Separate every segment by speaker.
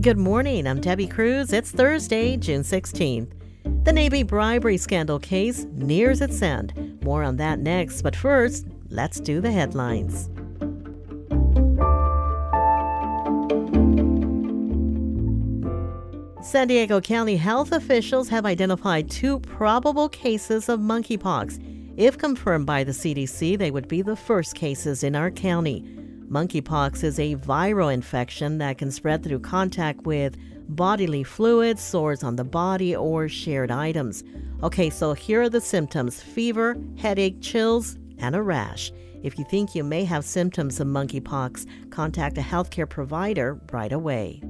Speaker 1: Good morning. I'm Debbie Cruz. It's Thursday, June 16th. The Navy bribery scandal case nears its end. More on that next, but first, let's do the headlines. San Diego County health officials have identified two probable cases of monkeypox. If confirmed by the CDC, they would be the first cases in our county. Monkeypox is a viral infection that can spread through contact with bodily fluids, sores on the body, or shared items. Okay, so here are the symptoms fever, headache, chills, and a rash. If you think you may have symptoms of monkeypox, contact a healthcare provider right away.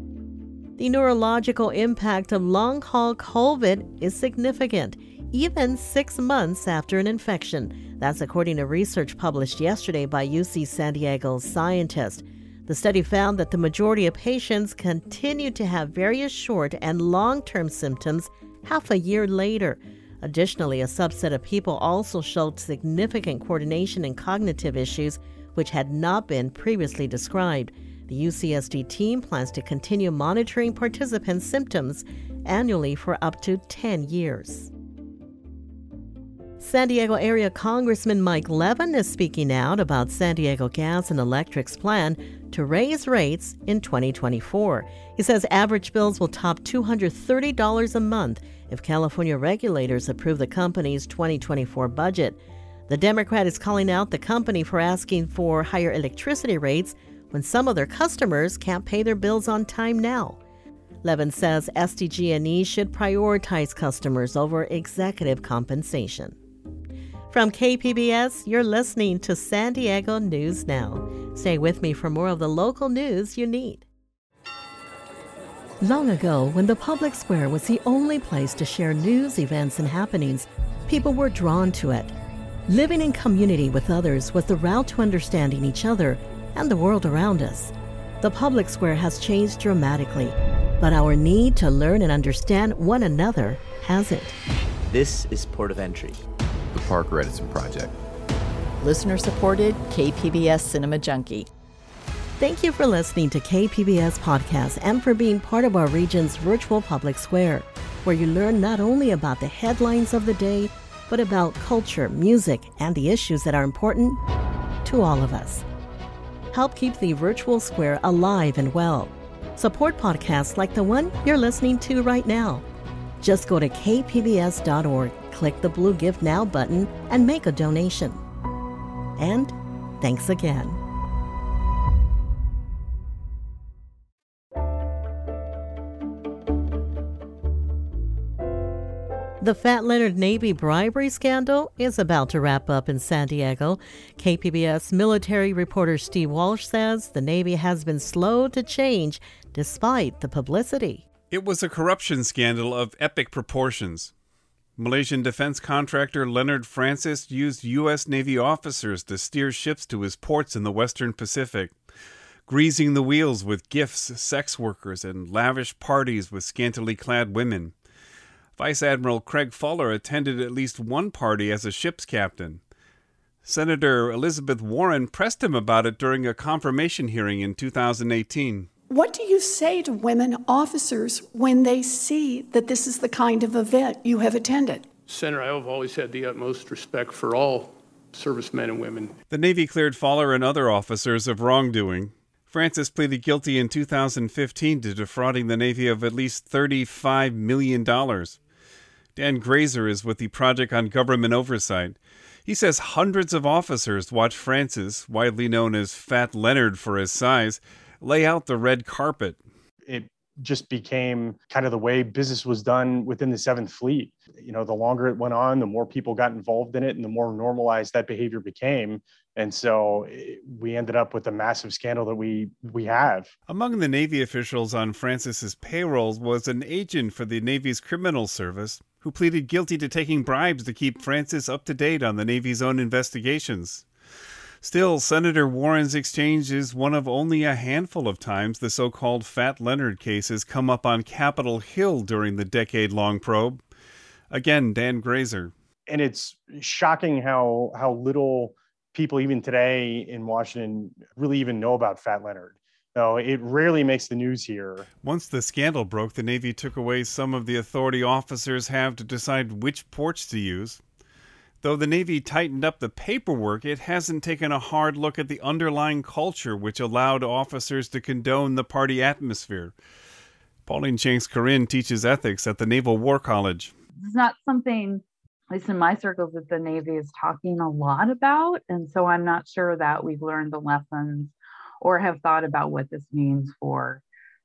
Speaker 1: The neurological impact of long haul COVID is significant even six months after an infection. That's according to research published yesterday by UC San Diego's scientists. The study found that the majority of patients continued to have various short and long term symptoms half a year later. Additionally, a subset of people also showed significant coordination and cognitive issues, which had not been previously described. The UCSD team plans to continue monitoring participants' symptoms annually for up to 10 years. San Diego area Congressman Mike Levin is speaking out about San Diego Gas and Electric's plan to raise rates in 2024. He says average bills will top $230 a month if California regulators approve the company's 2024 budget. The Democrat is calling out the company for asking for higher electricity rates when some of their customers can't pay their bills on time now. Levin says SDG&E should prioritize customers over executive compensation. From KPBS, you're listening to San Diego News Now. Stay with me for more of the local news you need. Long ago, when the public square was the only place to share news, events, and happenings, people were drawn to it. Living in community with others was the route to understanding each other and the world around us. The public square has changed dramatically, but our need to learn and understand one another hasn't.
Speaker 2: This is Port of Entry
Speaker 3: the Parker Edison Project.
Speaker 4: Listener supported KPBS Cinema Junkie.
Speaker 1: Thank you for listening to KPBS Podcast and for being part of our region's virtual public square, where you learn not only about the headlines of the day, but about culture, music, and the issues that are important to all of us. Help keep the virtual square alive and well. Support podcasts like the one you're listening to right now. Just go to kpbs.org click the blue Give Now button and make a donation. And thanks again. The Fat Leonard Navy bribery scandal is about to wrap up in San Diego. KPBS military reporter Steve Walsh says the Navy has been slow to change despite the publicity.
Speaker 5: It was a corruption scandal of epic proportions. Malaysian defense contractor Leonard Francis used U.S. Navy officers to steer ships to his ports in the Western Pacific, greasing the wheels with gifts, sex workers, and lavish parties with scantily clad women. Vice Admiral Craig Fuller attended at least one party as a ship's captain. Senator Elizabeth Warren pressed him about it during a confirmation hearing in 2018.
Speaker 6: What do you say to women officers when they see that this is the kind of event you have attended?
Speaker 7: Senator, I have always had the utmost respect for all servicemen and women.
Speaker 5: The Navy cleared Fuller and other officers of wrongdoing. Francis pleaded guilty in 2015 to defrauding the Navy of at least $35 million. Dan Grazier is with the Project on Government Oversight. He says hundreds of officers watched Francis, widely known as Fat Leonard for his size, lay out the red carpet.
Speaker 8: It just became kind of the way business was done within the Seventh Fleet. You know, the longer it went on, the more people got involved in it and the more normalized that behavior became. And so we ended up with the massive scandal that we we have.
Speaker 5: Among the Navy officials on Francis's payrolls was an agent for the Navy's criminal service who pleaded guilty to taking bribes to keep Francis up to date on the Navy's own investigations. Still, Senator Warren's exchange is one of only a handful of times the so called Fat Leonard case has come up on Capitol Hill during the decade long probe. Again, Dan Grazier.
Speaker 8: And it's shocking how, how little people, even today in Washington, really even know about Fat Leonard. So it rarely makes the news here.
Speaker 5: Once the scandal broke, the Navy took away some of the authority officers have to decide which ports to use. Though the Navy tightened up the paperwork, it hasn't taken a hard look at the underlying culture which allowed officers to condone the party atmosphere. Pauline Shanks Kaurin teaches ethics at the Naval War College.
Speaker 9: It's not something, at least in my circles, that the Navy is talking a lot about. And so I'm not sure that we've learned the lessons or have thought about what this means for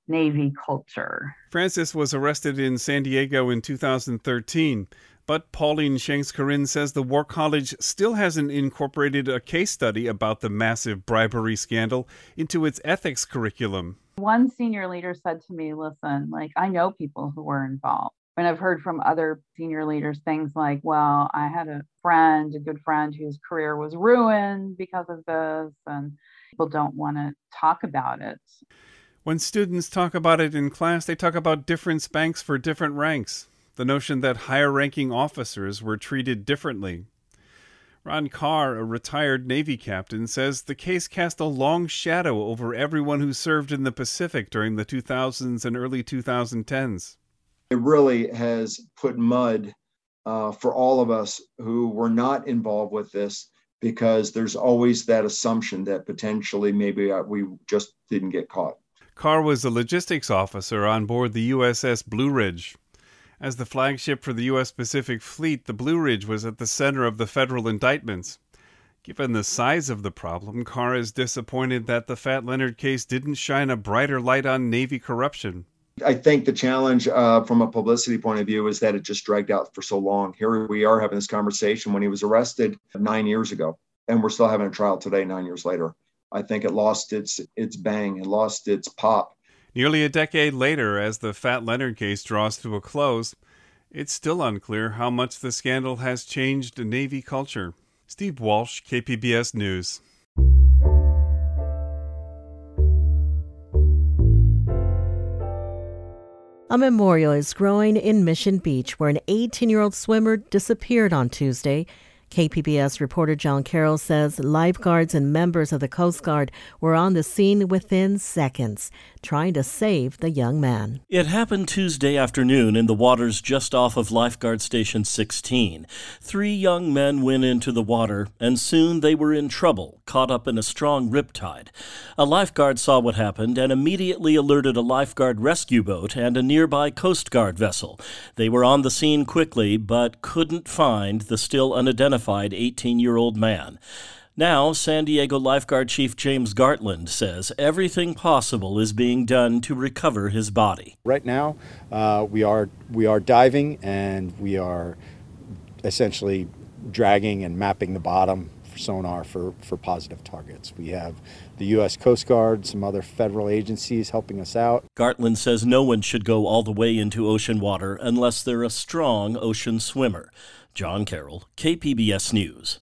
Speaker 9: Navy culture.
Speaker 5: Francis was arrested in San Diego in 2013. But Pauline Shanks Kaurin says the War College still hasn't incorporated a case study about the massive bribery scandal into its ethics curriculum.
Speaker 9: One senior leader said to me, Listen, like, I know people who were involved. And I've heard from other senior leaders things like, well, I had a friend, a good friend whose career was ruined because of this, and people don't want to talk about it.
Speaker 5: When students talk about it in class, they talk about different spanks for different ranks the notion that higher ranking officers were treated differently. Ron Carr, a retired Navy captain, says the case cast a long shadow over everyone who served in the Pacific during the 2000s and early 2010s.
Speaker 10: It really has put mud uh, for all of us who were not involved with this because there's always that assumption that potentially maybe uh, we just didn't get caught.
Speaker 5: Carr was a logistics officer on board the USS Blue Ridge. As the flagship for the U.S. Pacific Fleet, the Blue Ridge was at the center of the federal indictments. Given the size of the problem, Carr is disappointed that the Fat Leonard case didn't shine a brighter light on Navy corruption.
Speaker 10: I think the challenge uh, from a publicity point of view is that it just dragged out for so long. Here we are having this conversation when he was arrested nine years ago, and we're still having a trial today, nine years later. I think it lost its its bang, it lost its pop
Speaker 5: Nearly a decade later, as the Fat Leonard case draws to a close, it's still unclear how much the scandal has changed Navy culture. Steve Walsh, KPBS News.
Speaker 1: A memorial is growing in Mission Beach, where an 18 year old swimmer disappeared on Tuesday. KPBS reporter John Carroll says lifeguards and members of the Coast Guard were on the scene within seconds, trying to save the young man.
Speaker 11: It happened Tuesday afternoon in the waters just off of Lifeguard Station 16. Three young men went into the water, and soon they were in trouble, caught up in a strong riptide. A lifeguard saw what happened and immediately alerted a lifeguard rescue boat and a nearby Coast Guard vessel. They were on the scene quickly, but couldn't find the still unidentified identified 18 year old man. Now, San Diego lifeguard chief James Gartland says everything possible is being done to recover his body.
Speaker 12: Right now, uh, we are we are diving and we are essentially dragging and mapping the bottom for sonar for, for positive targets. We have the U.S. Coast Guard, some other federal agencies helping us out.
Speaker 11: Gartland says no one should go all the way into ocean water unless they're a strong ocean swimmer. John Carroll, KPBS News.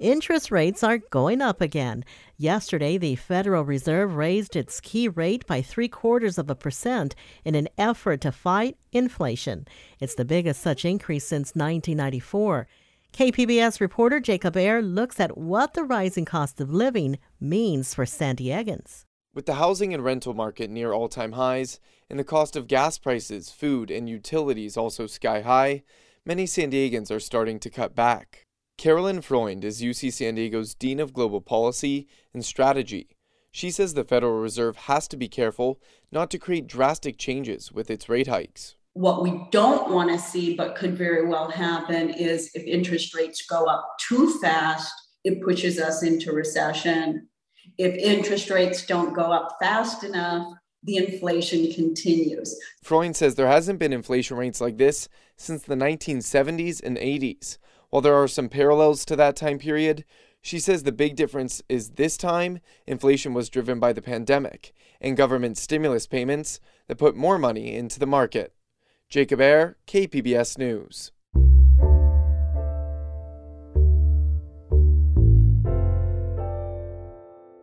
Speaker 1: Interest rates are going up again. Yesterday, the Federal Reserve raised its key rate by three quarters of a percent in an effort to fight inflation. It's the biggest such increase since 1994. KPBS reporter Jacob Aere looks at what the rising cost of living means for San Diegans.
Speaker 13: With the housing and rental market near all time highs, and the cost of gas prices, food, and utilities also sky high, many San Diegans are starting to cut back. Carolyn Freund is UC San Diego's Dean of Global Policy and Strategy. She says the Federal Reserve has to be careful not to create drastic changes with its rate hikes.
Speaker 14: What we don't want to see, but could very well happen, is if interest rates go up too fast, it pushes us into recession if interest rates don't go up fast enough, the inflation continues.
Speaker 13: Freund says there hasn't been inflation rates like this since the 1970s and 80s. While there are some parallels to that time period, she says the big difference is this time inflation was driven by the pandemic and government stimulus payments that put more money into the market. Jacob Aere, KPBS News.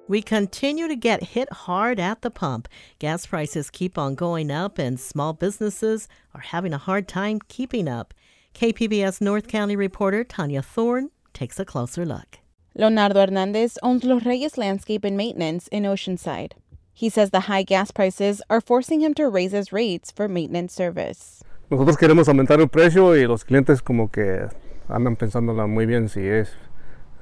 Speaker 1: We continue to get hit hard at the pump. Gas prices keep on going up, and small businesses are having a hard time keeping up. KPBS North County reporter Tania Thorne takes a closer look.
Speaker 15: Leonardo Hernandez owns Los Reyes Landscape and Maintenance in Oceanside. He says the high gas prices are forcing him to raise his rates for maintenance service.
Speaker 16: Nosotros queremos aumentar el precio y los clientes como que andan pensándola muy bien si es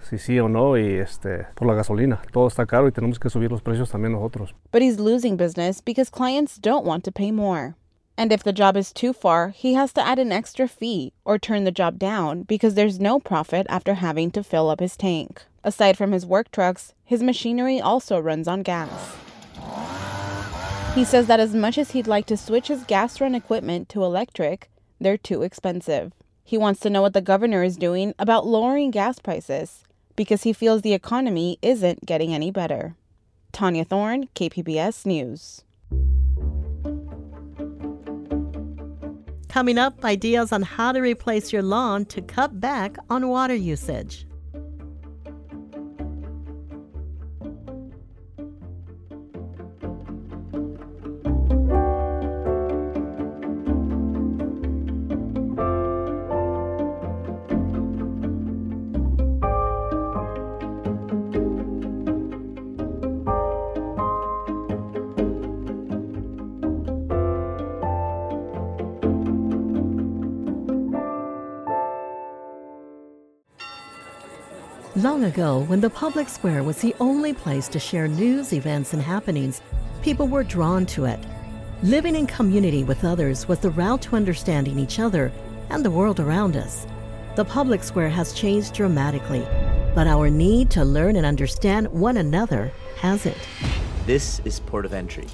Speaker 16: si sí o no y este por la gasolina. Todo está caro y tenemos que subir los precios también nosotros.
Speaker 15: But he's losing business because clients don't want to pay more. And if the job is too far, he has to add an extra fee or turn the job down because there's no profit after having to fill up his tank. Aside from his work trucks, his machinery also runs on gas. He says that as much as he'd like to switch his gas run equipment to electric, they're too expensive. He wants to know what the governor is doing about lowering gas prices because he feels the economy isn't getting any better. Tania Thorne, KPBS News.
Speaker 1: Coming up, ideas on how to replace your lawn to cut back on water usage. Ago, when the public square was the only place to share news, events, and happenings, people were drawn to it. Living in community with others was the route to understanding each other and the world around us. The public square has changed dramatically, but our need to learn and understand one another hasn't.
Speaker 2: This is Port of Entry,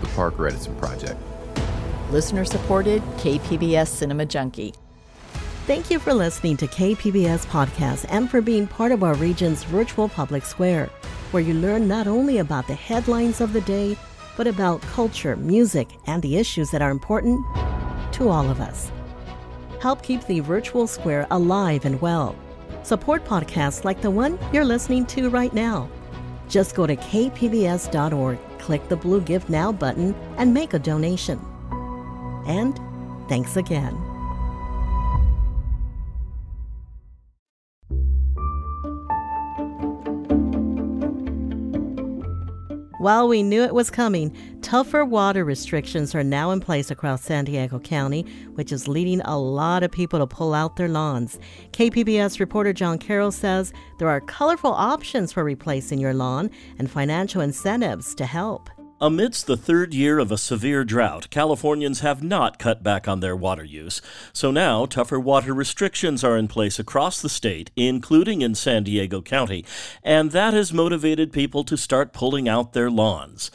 Speaker 3: the Parker Edison Project.
Speaker 4: Listener supported KPBS Cinema Junkie.
Speaker 1: Thank you for listening to KPBS Podcast and for being part of our region's virtual public square, where you learn not only about the headlines of the day, but about culture, music, and the issues that are important to all of us. Help keep the virtual square alive and well. Support podcasts like the one you're listening to right now. Just go to kpbs.org, click the blue Give Now button, and make a donation. And thanks again. While we knew it was coming, tougher water restrictions are now in place across San Diego County, which is leading a lot of people to pull out their lawns. KPBS reporter John Carroll says there are colorful options for replacing your lawn and financial incentives to help.
Speaker 11: Amidst the third year of a severe drought, Californians have not cut back on their water use. So now, tougher water restrictions are in place across the state, including in San Diego County, and that has motivated people to start pulling out their lawns.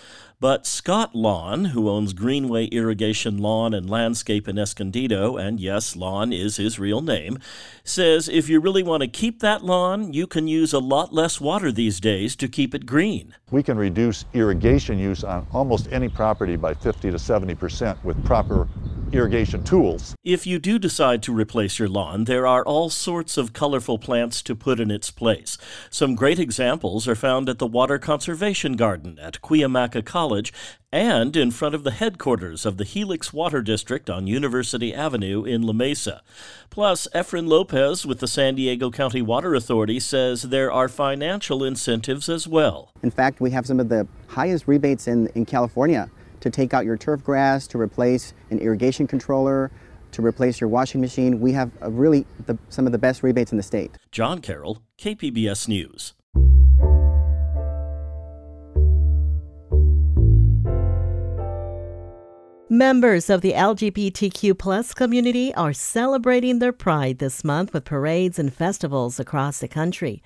Speaker 11: But Scott Lawn, who owns Greenway Irrigation Lawn and Landscape in Escondido, and yes, Lawn is his real name, says if you really want to keep that lawn, you can use a lot less water these days to keep it green.
Speaker 17: We can reduce irrigation use on almost any property by 50 to 70 percent with proper irrigation tools.
Speaker 11: If you do decide to replace your lawn, there are all sorts of colorful plants to put in its place. Some great examples are found at the Water Conservation Garden at Cuyamaca College and in front of the headquarters of the Helix Water District on University Avenue in La Mesa. Plus, Efren Lopez with the San Diego County Water Authority says there are financial incentives as well.
Speaker 18: In fact, we have some of the highest rebates in, in California to take out your turf grass, to replace an irrigation controller, to replace your washing machine. We have uh, really the, some of the best rebates in the state.
Speaker 11: John Carroll, KPBS News.
Speaker 1: Members of the LGBTQ plus community are celebrating their pride this month with parades and festivals across the country.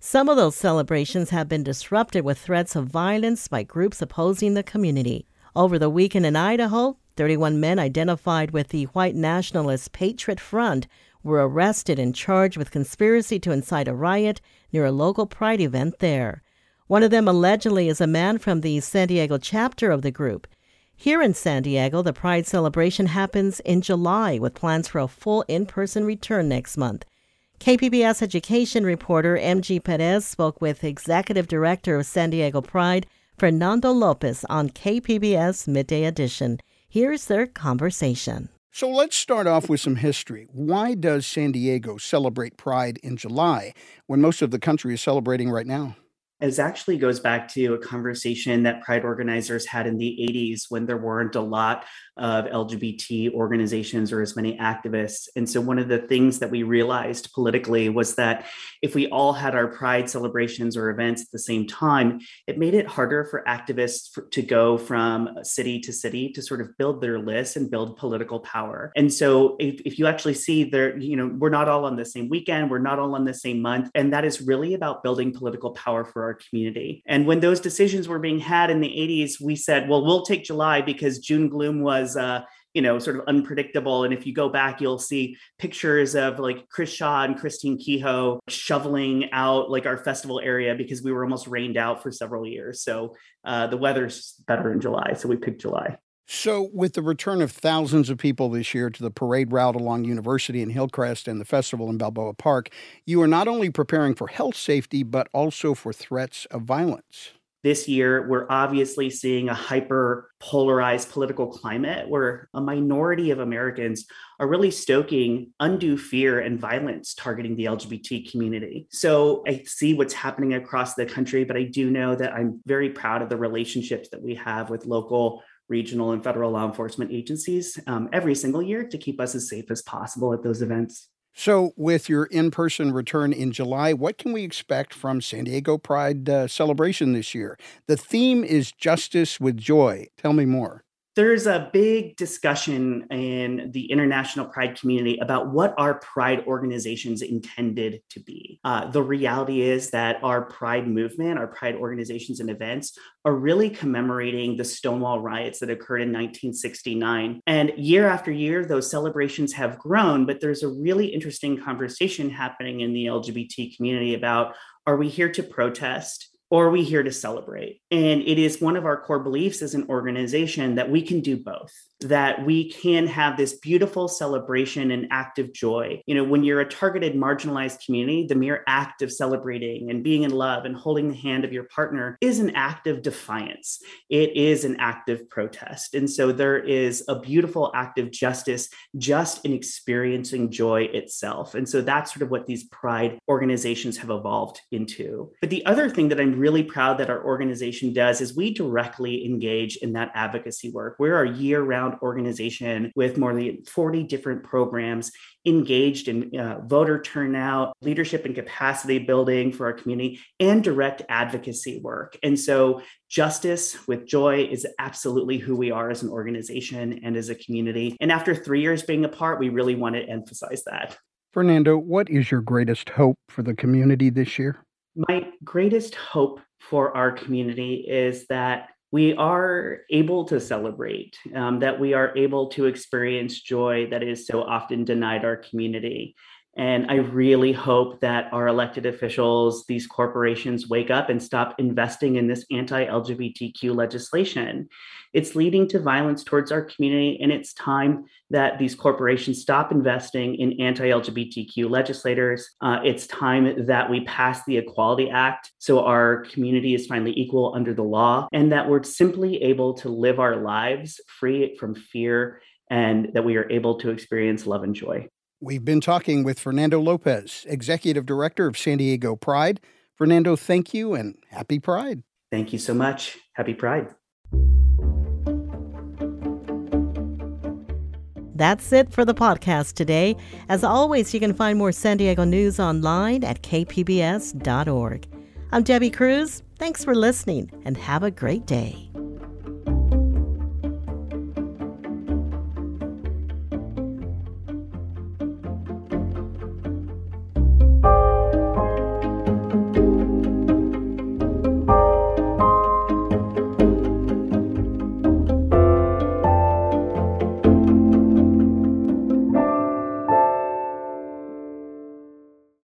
Speaker 1: Some of those celebrations have been disrupted with threats of violence by groups opposing the community. Over the weekend in Idaho, 31 men identified with the white nationalist Patriot Front were arrested and charged with conspiracy to incite a riot near a local pride event there. One of them allegedly is a man from the San Diego chapter of the group. Here in San Diego, the Pride celebration happens in July with plans for a full in person return next month. KPBS education reporter MG Perez spoke with Executive Director of San Diego Pride, Fernando Lopez, on KPBS Midday Edition. Here's their conversation.
Speaker 19: So let's start off with some history. Why does San Diego celebrate Pride in July when most of the country is celebrating right now?
Speaker 20: It actually goes back to a conversation that Pride organizers had in the 80s when there weren't a lot of LGBT organizations or as many activists. And so, one of the things that we realized politically was that if we all had our Pride celebrations or events at the same time, it made it harder for activists for, to go from city to city to sort of build their lists and build political power. And so, if, if you actually see there, you know, we're not all on the same weekend, we're not all on the same month. And that is really about building political power for our community. And when those decisions were being had in the 80s, we said, well, we'll take July because June gloom was uh, you know sort of unpredictable. And if you go back you'll see pictures of like chris shaw and christine kehoe shoveling out like our festival area because we were almost rained out for several years. So uh, the weather's better in july so we picked july.
Speaker 19: So, with the return of thousands of people this year to the parade route along University and Hillcrest and the festival in Balboa Park, you are not only preparing for health safety, but also for threats of violence
Speaker 20: this year, we're obviously seeing a hyper polarized political climate where a minority of Americans are really stoking undue fear and violence targeting the LGBT community. So I see what's happening across the country, but I do know that I'm very proud of the relationships that we have with local regional and federal law enforcement agencies um, every single year to keep us as safe as possible at those events.
Speaker 19: So, with your in person return in July, what can we expect from San Diego Pride uh, celebration this year? The theme is Justice with Joy. Tell me more
Speaker 20: there's a big discussion in the international pride community about what our pride organizations intended to be. Uh, the reality is that our pride movement, our pride organizations and events are really commemorating the Stonewall riots that occurred in 1969. And year after year, those celebrations have grown, but there's a really interesting conversation happening in the LGBT community about are we here to protest? Or are we here to celebrate? And it is one of our core beliefs as an organization that we can do both that we can have this beautiful celebration and active joy. You know, when you're a targeted, marginalized community, the mere act of celebrating and being in love and holding the hand of your partner is an act of defiance. It is an act of protest. And so there is a beautiful act of justice just in experiencing joy itself. And so that's sort of what these pride organizations have evolved into. But the other thing that I'm really proud that our organization does is we directly engage in that advocacy work. We're a year round organization with more than 40 different programs engaged in uh, voter turnout, leadership and capacity building for our community, and direct advocacy work. And so, justice with joy is absolutely who we are as an organization and as a community. And after three years being apart, we really want to emphasize that.
Speaker 19: Fernando, what is your greatest hope for the community this year?
Speaker 20: My greatest hope for our community is that we are able to celebrate, um, that we are able to experience joy that is so often denied our community. And I really hope that our elected officials, these corporations, wake up and stop investing in this anti LGBTQ legislation. It's leading to violence towards our community, and it's time that these corporations stop investing in anti LGBTQ legislators. Uh, it's time that we pass the Equality Act so our community is finally equal under the law, and that we're simply able to live our lives free from fear and that we are able to experience love and joy.
Speaker 19: We've been talking with Fernando Lopez, Executive Director of San Diego Pride. Fernando, thank you and happy Pride.
Speaker 20: Thank you so much. Happy Pride.
Speaker 1: That's it for the podcast today. As always, you can find more San Diego news online at kpbs.org. I'm Debbie Cruz. Thanks for listening and have a great day.